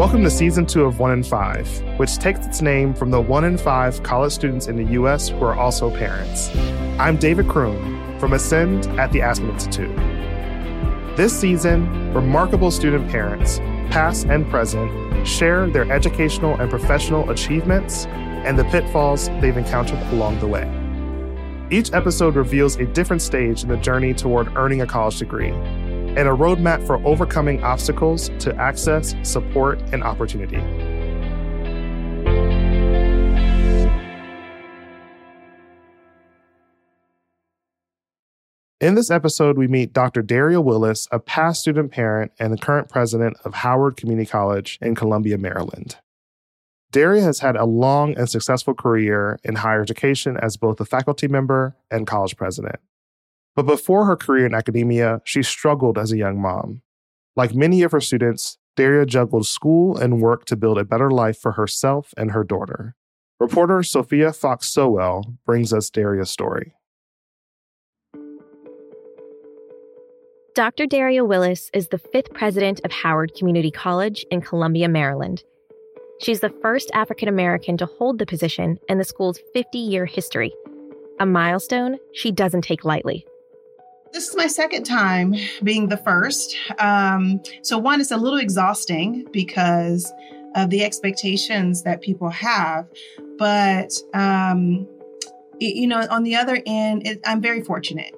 Welcome to season two of One in Five, which takes its name from the one in five college students in the U.S. who are also parents. I'm David Croom from Ascend at the Aspen Institute. This season, remarkable student parents, past and present, share their educational and professional achievements and the pitfalls they've encountered along the way. Each episode reveals a different stage in the journey toward earning a college degree and a roadmap for overcoming obstacles to access, support, and opportunity. In this episode, we meet Dr. Daria Willis, a past student parent and the current president of Howard Community College in Columbia, Maryland. Daria has had a long and successful career in higher education as both a faculty member and college president. But before her career in academia, she struggled as a young mom. Like many of her students, Daria juggled school and work to build a better life for herself and her daughter. Reporter Sophia Fox Sowell brings us Daria's story. Dr. Daria Willis is the fifth president of Howard Community College in Columbia, Maryland. She's the first African American to hold the position in the school's 50 year history, a milestone she doesn't take lightly. This is my second time being the first. Um, so, one, is a little exhausting because of the expectations that people have. But, um, it, you know, on the other end, it, I'm very fortunate.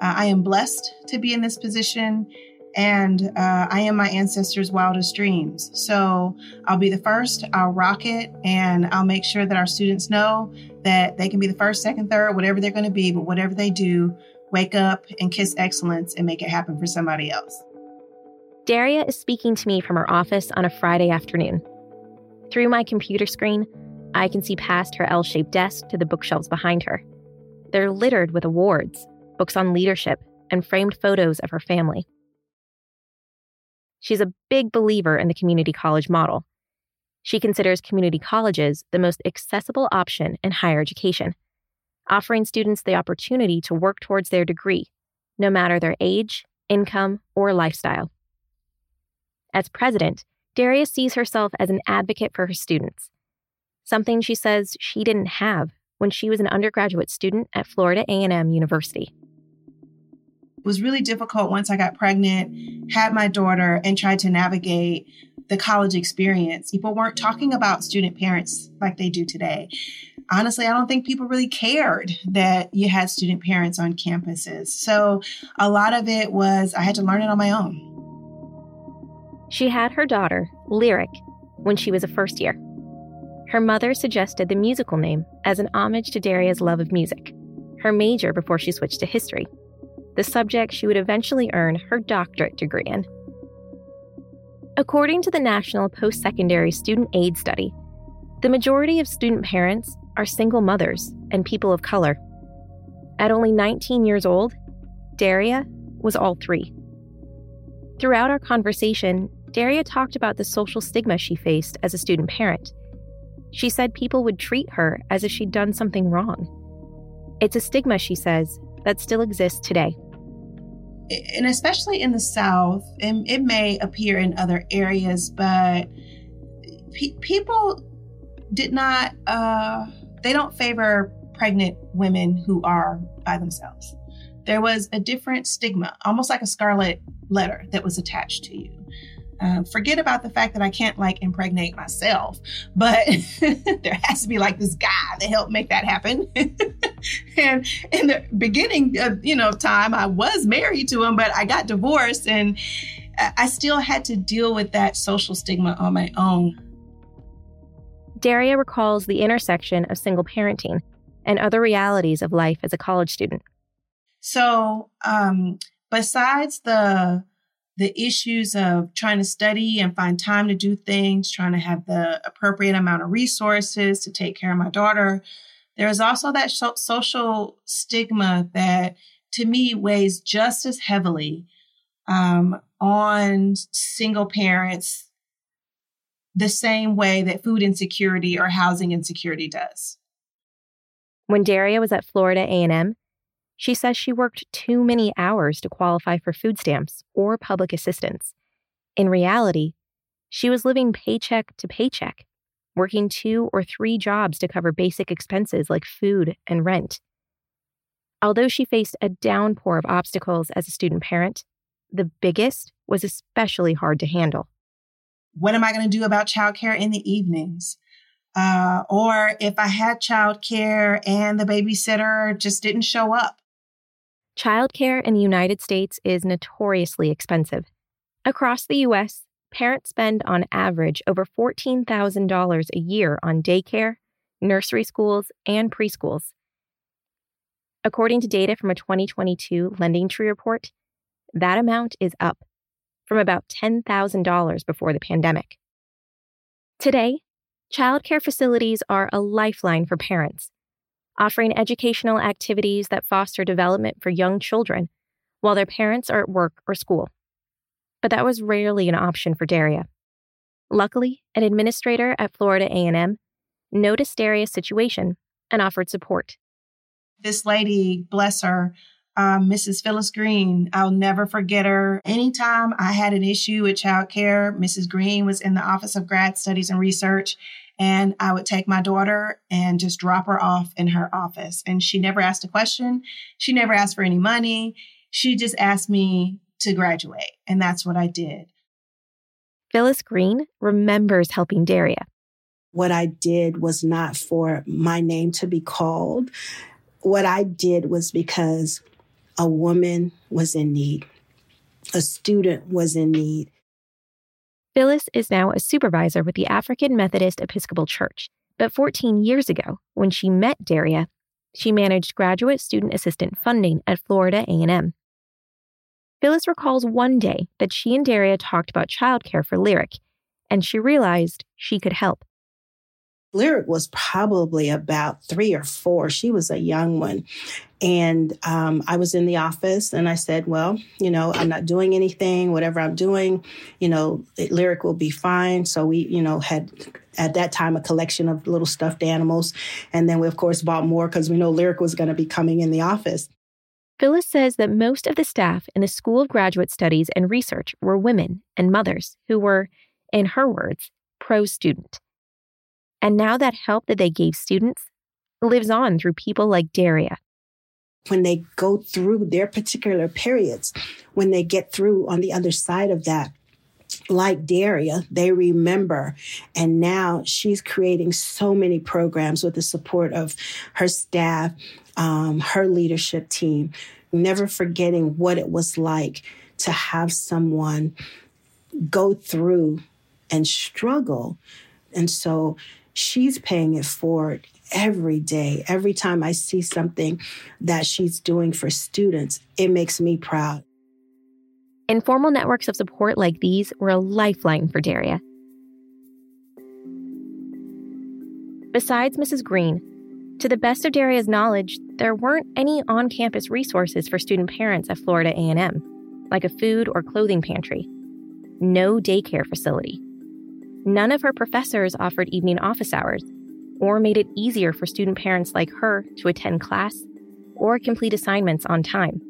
Uh, I am blessed to be in this position and uh, I am my ancestors' wildest dreams. So I'll be the first, I'll rock it, and I'll make sure that our students know that they can be the first, second, third, whatever they're going to be, but whatever they do, wake up and kiss excellence and make it happen for somebody else. Daria is speaking to me from her office on a Friday afternoon. Through my computer screen, I can see past her L shaped desk to the bookshelves behind her. They're littered with awards, books on leadership, and framed photos of her family. She's a big believer in the community college model. She considers community colleges the most accessible option in higher education offering students the opportunity to work towards their degree, no matter their age, income, or lifestyle. As president, Darius sees herself as an advocate for her students, something she says she didn't have when she was an undergraduate student at Florida A&M University. Was really difficult once I got pregnant, had my daughter, and tried to navigate the college experience. People weren't talking about student parents like they do today honestly, I don't think people really cared that you had student parents on campuses. So a lot of it was I had to learn it on my own. She had her daughter, Lyric, when she was a first year. Her mother suggested the musical name as an homage to Daria's love of music, her major before she switched to history, the subject she would eventually earn her doctorate degree in. According to the National Post Secondary Student Aid Study, the majority of student parents are single mothers and people of color. At only 19 years old, Daria was all three. Throughout our conversation, Daria talked about the social stigma she faced as a student parent. She said people would treat her as if she'd done something wrong. It's a stigma, she says, that still exists today. And especially in the South, and it may appear in other areas, but pe- people did not uh, they don't favor pregnant women who are by themselves. There was a different stigma, almost like a scarlet letter that was attached to you. Uh, forget about the fact that I can't like impregnate myself, but there has to be like this guy that helped make that happen. and in the beginning, of, you know, time I was married to him, but I got divorced, and I still had to deal with that social stigma on my own. Daria recalls the intersection of single parenting and other realities of life as a college student. So, um, besides the the issues of trying to study and find time to do things, trying to have the appropriate amount of resources to take care of my daughter, there is also that social stigma that to me weighs just as heavily um, on single parents the same way that food insecurity or housing insecurity does. When Daria was at Florida A&M, she says she worked too many hours to qualify for food stamps or public assistance. In reality, she was living paycheck to paycheck, working two or three jobs to cover basic expenses like food and rent. Although she faced a downpour of obstacles as a student parent, the biggest was especially hard to handle. What am I going to do about childcare in the evenings? Uh, or if I had childcare and the babysitter just didn't show up. Childcare in the United States is notoriously expensive. Across the U.S., parents spend on average over $14,000 a year on daycare, nursery schools, and preschools. According to data from a 2022 LendingTree report, that amount is up from about $10,000 before the pandemic. Today, childcare facilities are a lifeline for parents, offering educational activities that foster development for young children while their parents are at work or school. But that was rarely an option for Daria. Luckily, an administrator at Florida A&M noticed Daria's situation and offered support. This lady, bless her, um, Mrs. Phyllis Green. I'll never forget her. Anytime I had an issue with childcare, Mrs. Green was in the Office of Grad Studies and Research, and I would take my daughter and just drop her off in her office. And she never asked a question. She never asked for any money. She just asked me to graduate, and that's what I did. Phyllis Green remembers helping Daria. What I did was not for my name to be called. What I did was because a woman was in need, a student was in need. Phyllis is now a supervisor with the African Methodist Episcopal Church. But 14 years ago, when she met Daria, she managed graduate student assistant funding at Florida A&M. Phyllis recalls one day that she and Daria talked about childcare for Lyric, and she realized she could help. Lyric was probably about three or four. She was a young one. And um, I was in the office and I said, Well, you know, I'm not doing anything. Whatever I'm doing, you know, Lyric will be fine. So we, you know, had at that time a collection of little stuffed animals. And then we, of course, bought more because we know Lyric was going to be coming in the office. Phyllis says that most of the staff in the School of Graduate Studies and Research were women and mothers who were, in her words, pro student. And now that help that they gave students lives on through people like Daria. When they go through their particular periods, when they get through on the other side of that, like Daria, they remember. And now she's creating so many programs with the support of her staff, um, her leadership team, never forgetting what it was like to have someone go through and struggle. And so she's paying it forward every day. Every time I see something that she's doing for students, it makes me proud. Informal networks of support like these were a lifeline for Daria. Besides Mrs. Green, to the best of Daria's knowledge, there weren't any on-campus resources for student parents at Florida A&M, like a food or clothing pantry. No daycare facility none of her professors offered evening office hours or made it easier for student parents like her to attend class or complete assignments on time.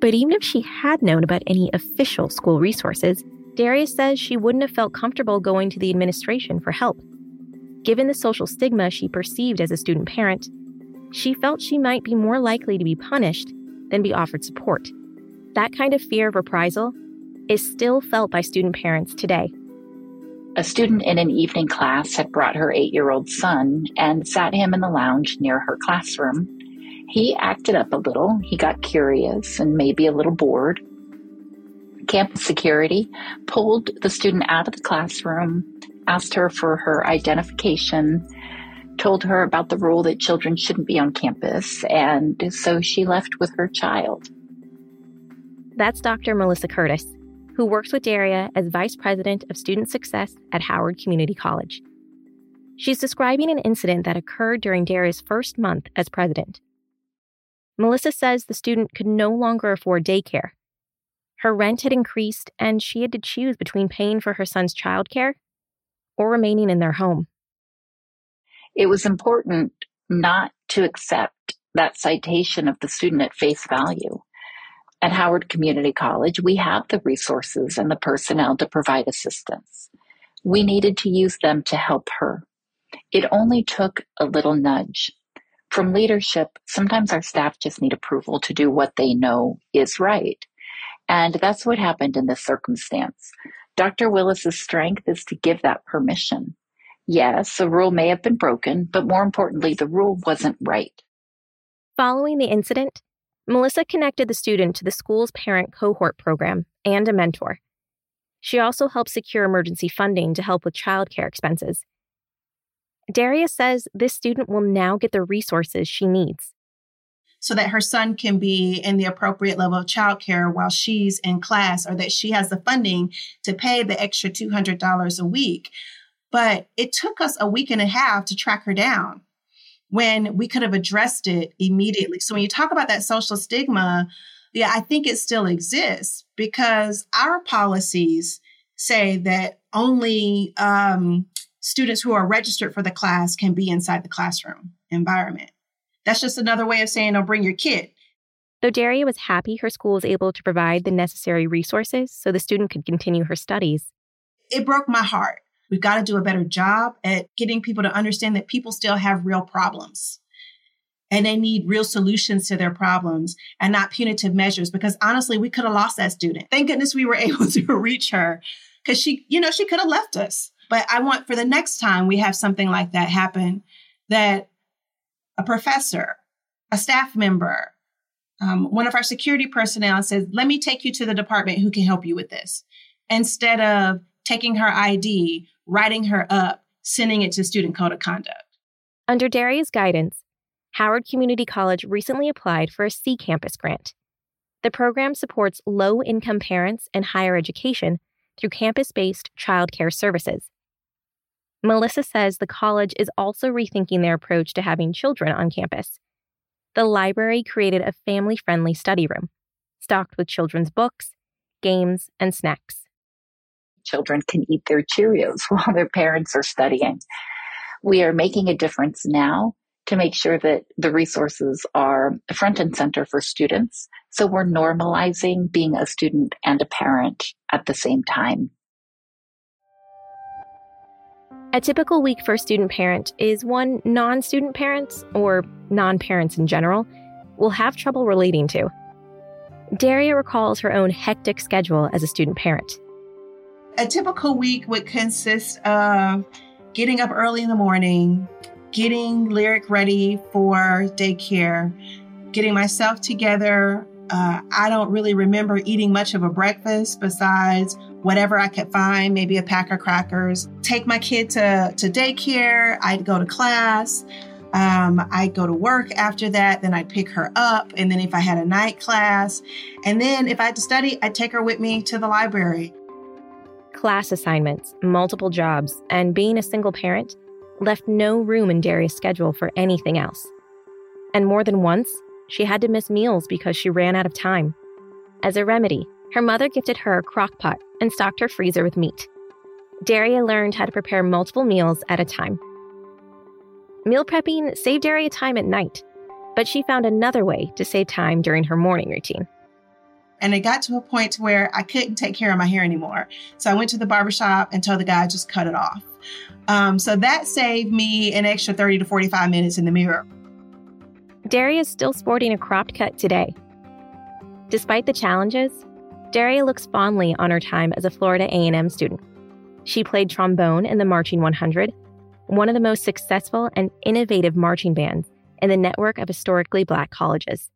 But even if she had known about any official school resources, Darius says she wouldn't have felt comfortable going to the administration for help. Given the social stigma she perceived as a student parent, she felt she might be more likely to be punished than be offered support. That kind of fear of reprisal is still felt by student parents today. A student in an evening class had brought her eight year old son and sat him in the lounge near her classroom. He acted up a little. He got curious and maybe a little bored. Campus security pulled the student out of the classroom, asked her for her identification, told her about the rule that children shouldn't be on campus, and so she left with her child. That's Dr. Melissa Curtis who works with Daria as Vice President of Student Success at Howard Community College. She's describing an incident that occurred during Daria's first month as president. Melissa says the student could no longer afford daycare. Her rent had increased, and she had to choose between paying for her son's childcare or remaining in their home. It was important not to accept that citation of the student at face value. At Howard Community College, we have the resources and the personnel to provide assistance. We needed to use them to help her. It only took a little nudge. From leadership, sometimes our staff just need approval to do what they know is right. And that's what happened in this circumstance. Dr. Willis's strength is to give that permission. Yes, a rule may have been broken, but more importantly, the rule wasn't right. Following the incident, Melissa connected the student to the school's parent cohort program and a mentor. She also helped secure emergency funding to help with childcare expenses. Daria says this student will now get the resources she needs. So that her son can be in the appropriate level of childcare while she's in class, or that she has the funding to pay the extra $200 a week. But it took us a week and a half to track her down when we could have addressed it immediately. So when you talk about that social stigma, yeah, I think it still exists because our policies say that only um, students who are registered for the class can be inside the classroom environment. That's just another way of saying, oh, bring your kid. Though Daria was happy her school was able to provide the necessary resources so the student could continue her studies, it broke my heart. We've got to do a better job at getting people to understand that people still have real problems and they need real solutions to their problems and not punitive measures because honestly, we could have lost that student. Thank goodness we were able to reach her because she, you know, she could have left us. But I want for the next time we have something like that happen that a professor, a staff member, um, one of our security personnel says, Let me take you to the department who can help you with this. Instead of taking her ID, writing her up, sending it to student code of conduct. Under Daria's guidance, Howard Community College recently applied for a CCAMPIS grant. The program supports low income parents and higher education through campus based childcare services. Melissa says the college is also rethinking their approach to having children on campus. The library created a family friendly study room, stocked with children's books, games, and snacks. Children can eat their Cheerios while their parents are studying. We are making a difference now to make sure that the resources are front and center for students. So we're normalizing being a student and a parent at the same time. A typical week for a student parent is one non student parents, or non parents in general, will have trouble relating to. Daria recalls her own hectic schedule as a student parent. A typical week would consist of getting up early in the morning, getting Lyric ready for daycare, getting myself together. Uh, I don't really remember eating much of a breakfast besides whatever I could find, maybe a pack of crackers. Take my kid to, to daycare. I'd go to class. Um, I'd go to work after that. Then I'd pick her up. And then if I had a night class, and then if I had to study, I'd take her with me to the library. Class assignments, multiple jobs, and being a single parent left no room in Daria's schedule for anything else. And more than once, she had to miss meals because she ran out of time. As a remedy, her mother gifted her a crock pot and stocked her freezer with meat. Daria learned how to prepare multiple meals at a time. Meal prepping saved Daria time at night, but she found another way to save time during her morning routine. And it got to a point where I couldn't take care of my hair anymore. So I went to the barbershop and told the guy just cut it off. Um, so that saved me an extra 30 to 45 minutes in the mirror. Daria is still sporting a cropped cut today. Despite the challenges, Daria looks fondly on her time as a Florida A&M student. She played trombone in the Marching 100, one of the most successful and innovative marching bands in the network of historically black colleges.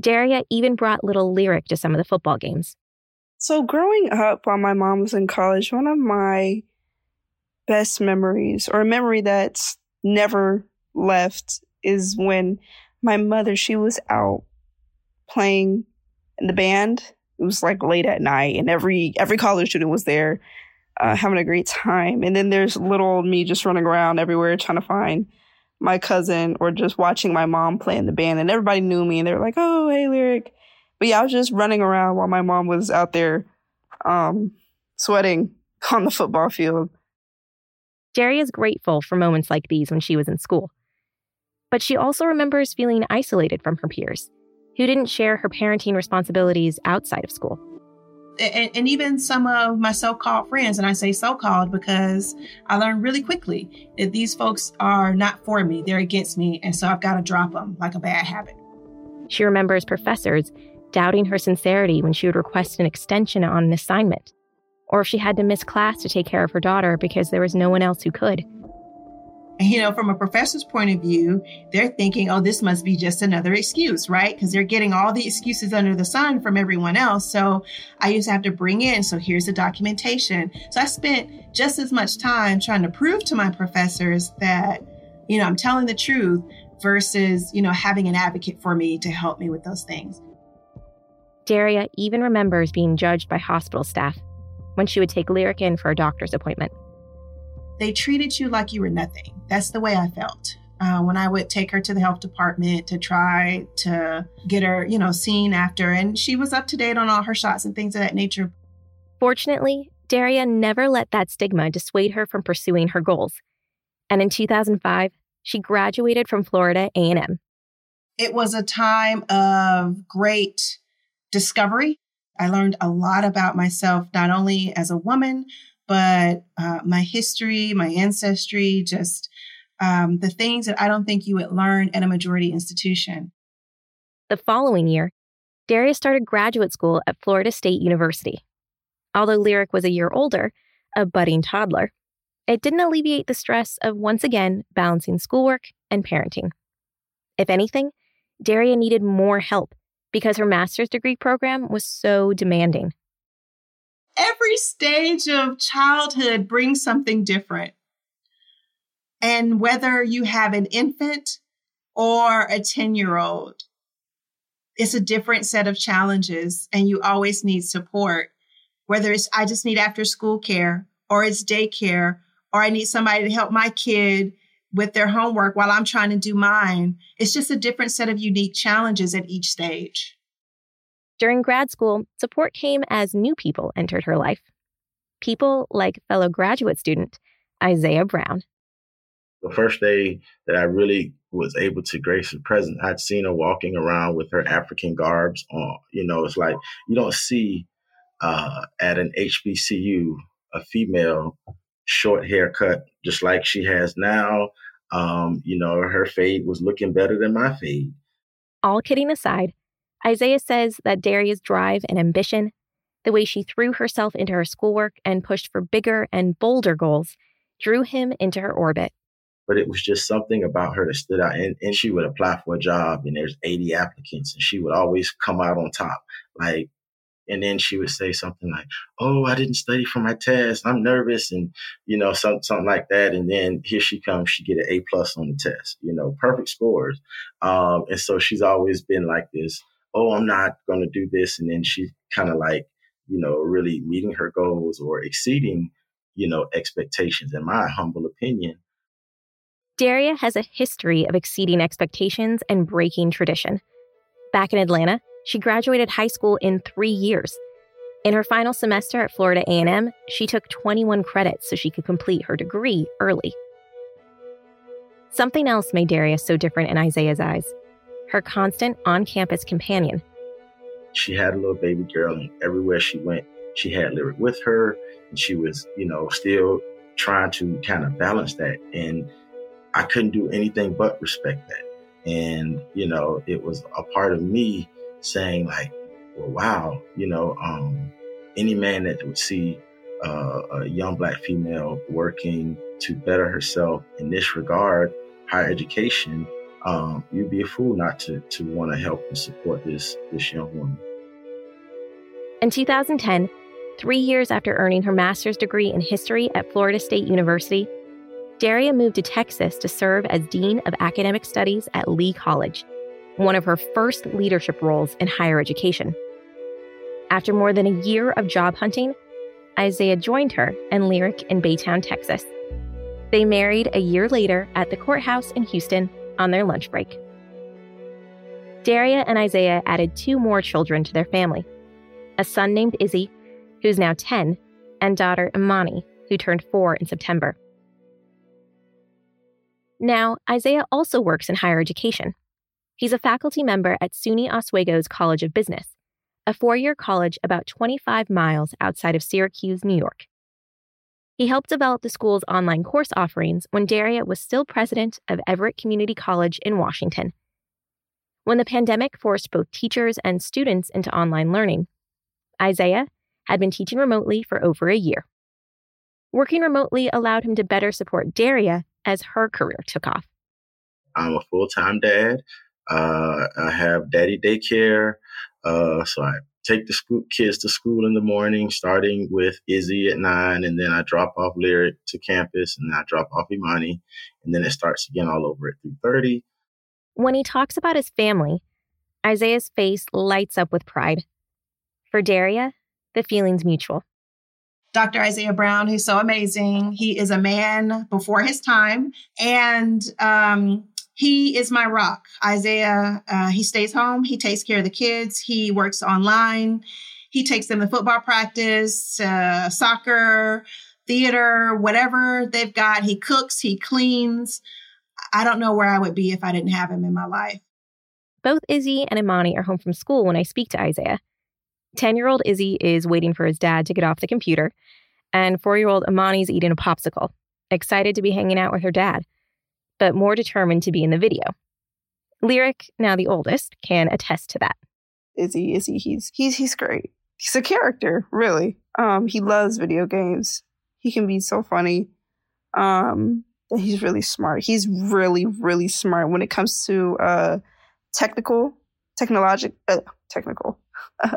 Daria even brought little lyric to some of the football games. So, growing up while my mom was in college, one of my best memories, or a memory that's never left, is when my mother, she was out playing in the band. It was like late at night, and every every college student was there, uh, having a great time. And then there's little old me just running around everywhere trying to find my cousin or just watching my mom play in the band. And everybody knew me, and they were like, "Oh, hey, lyric." But yeah, I was just running around while my mom was out there, um, sweating on the football field. Jerry is grateful for moments like these when she was in school. But she also remembers feeling isolated from her peers, who didn't share her parenting responsibilities outside of school. And, and, even some of my so-called friends and i say so-called because i learned really quickly that these folks are not for me they're against me and so i've got to drop them like a bad habit. She remembers professors doubting her sincerity when she would request an extension on an assignment or if she had to miss class to take care of her daughter because there was no one else who could you know, from a professor's point of view, they're thinking, oh, this must be just another excuse, right? Because they're getting all the excuses under the sun from everyone else. So I used to have to bring in, so here's the documentation. So I spent just as much time trying to prove to my professors that, you know, I'm telling the truth versus, you know, having an advocate for me to help me with those things. Daria even remembers being judged by hospital staff when she would take Lyric in for a doctor's appointment they treated you like you were nothing. That's the way I felt. Uh, when I would take her to the health department to try to get her, you know, seen after, and she was up to date on all her shots and things of that nature. Fortunately, Daria never let that stigma dissuade her from pursuing her goals. And in 2005, she graduated from Florida A&M. It was a time of great discovery. I learned a lot about myself, not only as a woman, but uh, my history, my ancestry, just um, the things that I don't think you would learn at a majority institution. The following year, Darius started graduate school at Florida State University. Although Lyric was a year older, a budding toddler, it didn't alleviate the stress of once again balancing schoolwork and parenting. If anything, Daria needed more help because her master's degree program was so demanding every stage of childhood brings something different. And whether you have an infant or a 10 year old, it's a different set of challenges, and you always need support. Whether it's I just need after school care, or it's daycare, or I need somebody to help my kid with their homework while I'm trying to do mine. It's just a different set of unique challenges at each stage. During grad school, support came as new people entered her life. People like fellow graduate student Isaiah Brown. The first day that I really was able to grace her presence, I'd seen her walking around with her African garbs on. You know, it's like you don't see uh, at an HBCU a female short haircut just like she has now. Um, you know, her fade was looking better than my fade. All kidding aside, Isaiah says that Daria's drive and ambition, the way she threw herself into her schoolwork and pushed for bigger and bolder goals, drew him into her orbit. But it was just something about her that stood out. And, and she would apply for a job, and there's 80 applicants, and she would always come out on top. Like, and then she would say something like, "Oh, I didn't study for my test. I'm nervous," and you know, some, something like that. And then here she comes. She get an A plus on the test. You know, perfect scores. Um, and so she's always been like this oh, I'm not going to do this. And then she's kind of like, you know, really meeting her goals or exceeding, you know, expectations, in my humble opinion. Daria has a history of exceeding expectations and breaking tradition. Back in Atlanta, she graduated high school in three years. In her final semester at Florida A&M, she took 21 credits so she could complete her degree early. Something else made Daria so different in Isaiah's eyes her constant on campus companion. She had a little baby girl, and everywhere she went, she had Lyric with her, and she was, you know, still trying to kind of balance that. And I couldn't do anything but respect that. And, you know, it was a part of me saying, like, well, wow, you know, um, any man that would see uh, a young black female working to better herself in this regard, higher education, um, you'd be a fool not to to want to help and support this this young woman. In 2010, three years after earning her master's degree in history at Florida State University, Daria moved to Texas to serve as Dean of Academic Studies at Lee College, one of her first leadership roles in higher education. After more than a year of job hunting, Isaiah joined her and Lyric in Baytown, Texas. They married a year later at the courthouse in Houston on their lunch break. Daria and Isaiah added two more children to their family a son named Izzy, who's now 10, and daughter Imani, who turned four in September. Now, Isaiah also works in higher education. He's a faculty member at SUNY Oswego's College of Business, a four year college about 25 miles outside of Syracuse, New York. He helped develop the school's online course offerings when Daria was still president of Everett Community College in Washington. When the pandemic forced both teachers and students into online learning, Isaiah had been teaching remotely for over a year. Working remotely allowed him to better support Daria as her career took off. I'm a full time dad. Uh, I have daddy daycare. Uh, so I take the school, kids to school in the morning, starting with Izzy at nine, and then I drop off Lyric to campus, and then I drop off Imani, and then it starts again all over at three thirty. When he talks about his family, Isaiah's face lights up with pride. For Daria, the feeling's mutual. Dr. Isaiah Brown, who's so amazing. He is a man before his time, and um, he is my rock. Isaiah, uh, he stays home, he takes care of the kids, he works online, he takes them to football practice, uh, soccer, theater, whatever they've got. He cooks, he cleans. I don't know where I would be if I didn't have him in my life. Both Izzy and Imani are home from school when I speak to Isaiah. 10 year old Izzy is waiting for his dad to get off the computer, and four year old Imani's eating a popsicle, excited to be hanging out with her dad but more determined to be in the video. Lyric, now the oldest, can attest to that. Izzy, Izzy, he's he's he's great. He's a character, really. Um, he loves video games. He can be so funny. Um, he's really smart. He's really, really smart when it comes to uh technical, technologic, uh, technical,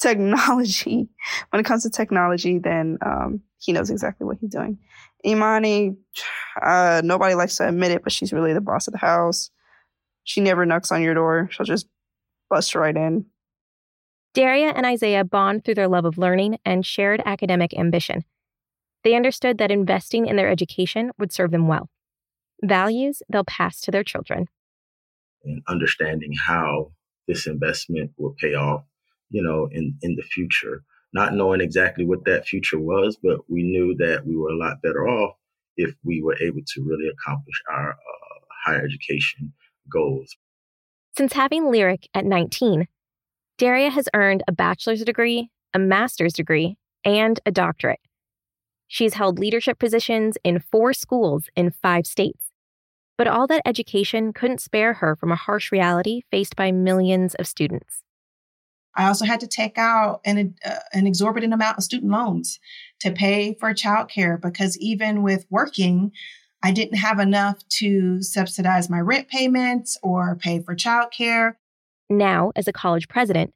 technology. When it comes to technology, then um, he knows exactly what he's doing. Imani, uh, nobody likes to admit it, but she's really the boss of the house. She never knocks on your door. She'll just bust right in. Daria and Isaiah bond through their love of learning and shared academic ambition. They understood that investing in their education would serve them well. Values they'll pass to their children. And understanding how this investment will pay off, you know, in, in the future not knowing exactly what that future was, but we knew that we were a lot better off if we were able to really accomplish our uh, higher education goals. Since having Lyric at 19, Daria has earned a bachelor's degree, a master's degree, and a doctorate. She's held leadership positions in four schools in five states. But all that education couldn't spare her from a harsh reality faced by millions of students. I also had to take out an, uh, an exorbitant amount of student loans to pay for childcare because even with working, I didn't have enough to subsidize my rent payments or pay for childcare. Now, as a college president,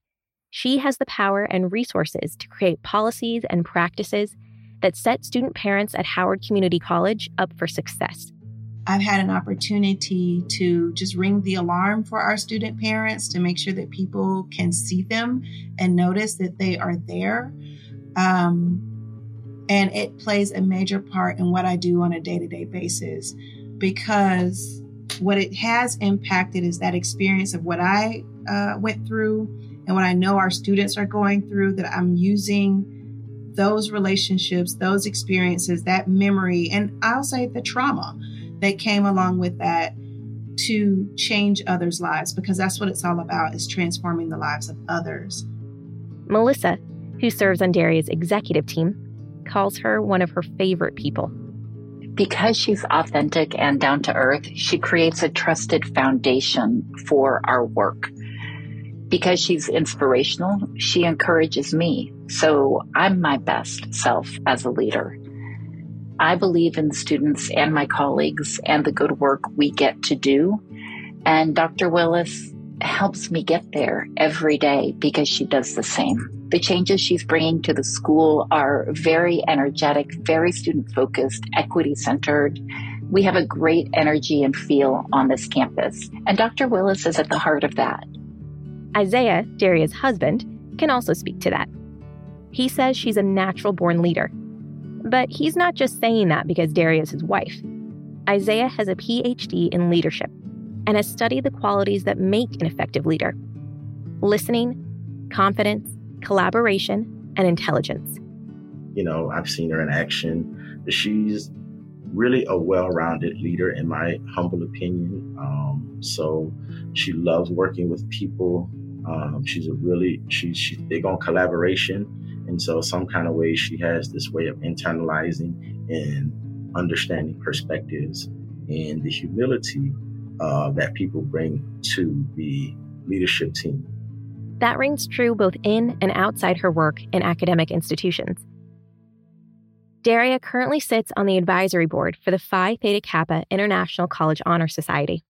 she has the power and resources to create policies and practices that set student parents at Howard Community College up for success. I've had an opportunity to just ring the alarm for our student parents to make sure that people can see them and notice that they are there. Um, and it plays a major part in what I do on a day to day basis because what it has impacted is that experience of what I uh, went through and what I know our students are going through, that I'm using those relationships, those experiences, that memory, and I'll say the trauma that came along with that to change others' lives because that's what it's all about is transforming the lives of others. Melissa, who serves on Daria's executive team, calls her one of her favorite people. Because she's authentic and down to earth, she creates a trusted foundation for our work. Because she's inspirational, she encourages me. So I'm my best self as a leader. I believe in students and my colleagues and the good work we get to do. And Dr. Willis helps me get there every day because she does the same. The changes she's bringing to the school are very energetic, very student focused, equity centered. We have a great energy and feel on this campus, and Dr. Willis is at the heart of that. Isaiah, Daria's husband, can also speak to that. He says she's a natural born leader but he's not just saying that because Daria is his wife. Isaiah has a PhD in leadership and has studied the qualities that make an effective leader listening, confidence, collaboration, and intelligence. You know, I've seen her in action. She's really a well-rounded leader, in my humble opinion. Um, so she loves working with people. Um, she's a really she's she's big on collaboration, and so some kind of way she has this way of internalizing and understanding perspectives and the humility uh, that people bring to the leadership team. That rings true both in and outside her work in academic institutions. Daria currently sits on the advisory board for the Phi Theta Kappa International College Honor Society.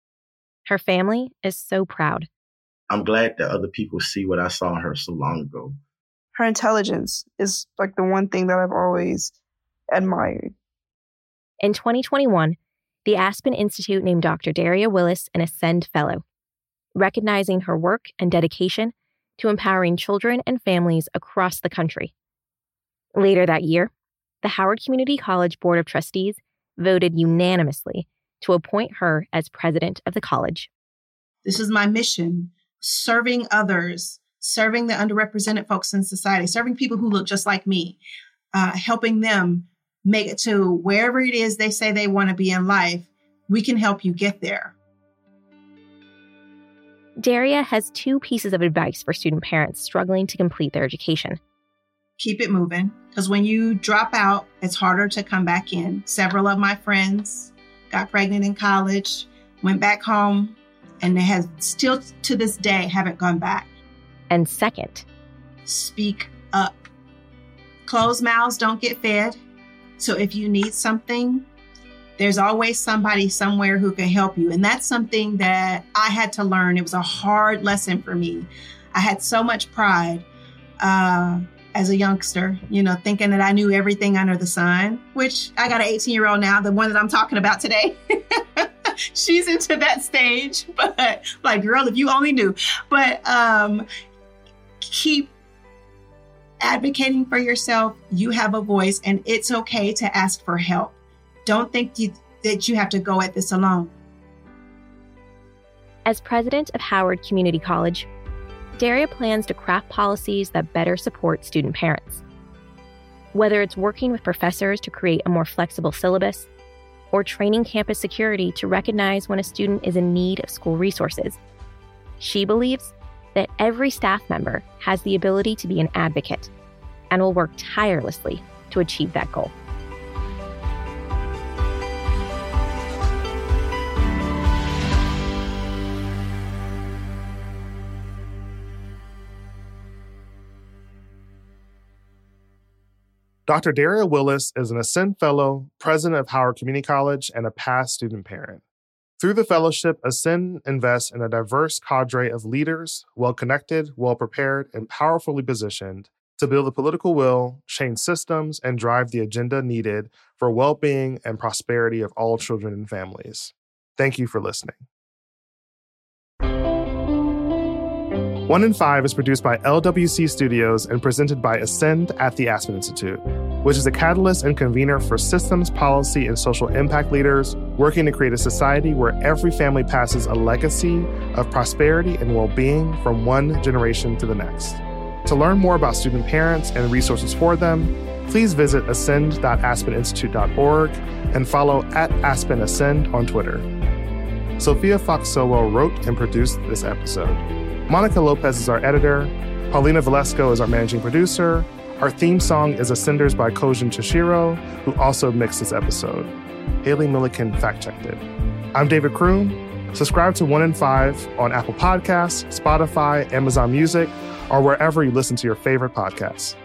Her family is so proud. I'm glad that other people see what I saw in her so long ago. Her intelligence is like the one thing that I've always admired. In 2021, the Aspen Institute named Dr. Daria Willis an Ascend Fellow, recognizing her work and dedication to empowering children and families across the country. Later that year, the Howard Community College Board of Trustees voted unanimously to appoint her as president of the college. This is my mission serving others, serving the underrepresented folks in society, serving people who look just like me, uh, helping them make it to wherever it is they say they want to be in life. We can help you get there. Daria has two pieces of advice for student parents struggling to complete their education. Keep it moving, because when you drop out, it's harder to come back in. Several of my friends got pregnant in college, went back home, and they have still to this day haven't gone back. And second, speak up. Closed mouths don't get fed. So if you need something, there's always somebody somewhere who can help you. And that's something that I had to learn. It was a hard lesson for me. I had so much pride uh, as a youngster, you know, thinking that I knew everything under the sun, which I got an 18 year old now, the one that I'm talking about today. She's into that stage, but like, girl, if you only knew. But um, keep advocating for yourself. You have a voice, and it's okay to ask for help. Don't think you, that you have to go at this alone. As president of Howard Community College, Daria plans to craft policies that better support student parents. Whether it's working with professors to create a more flexible syllabus, or training campus security to recognize when a student is in need of school resources, she believes that every staff member has the ability to be an advocate and will work tirelessly to achieve that goal. Dr. Daria Willis is an Ascend Fellow, president of Howard Community College, and a past student parent. Through the fellowship, Ascend invests in a diverse cadre of leaders, well connected, well prepared, and powerfully positioned to build the political will, change systems, and drive the agenda needed for well being and prosperity of all children and families. Thank you for listening. One in Five is produced by LWC Studios and presented by Ascend at the Aspen Institute, which is a catalyst and convener for systems, policy, and social impact leaders working to create a society where every family passes a legacy of prosperity and well being from one generation to the next. To learn more about student parents and resources for them, please visit ascend.aspeninstitute.org and follow at Aspen Ascend on Twitter. Sophia Fox Sowell wrote and produced this episode. Monica Lopez is our editor. Paulina Valesco is our managing producer. Our theme song is Ascenders by Kojin Toshiro, who also mixed this episode. Haley Milliken fact checked it. I'm David Croom. Subscribe to One in Five on Apple Podcasts, Spotify, Amazon Music, or wherever you listen to your favorite podcasts.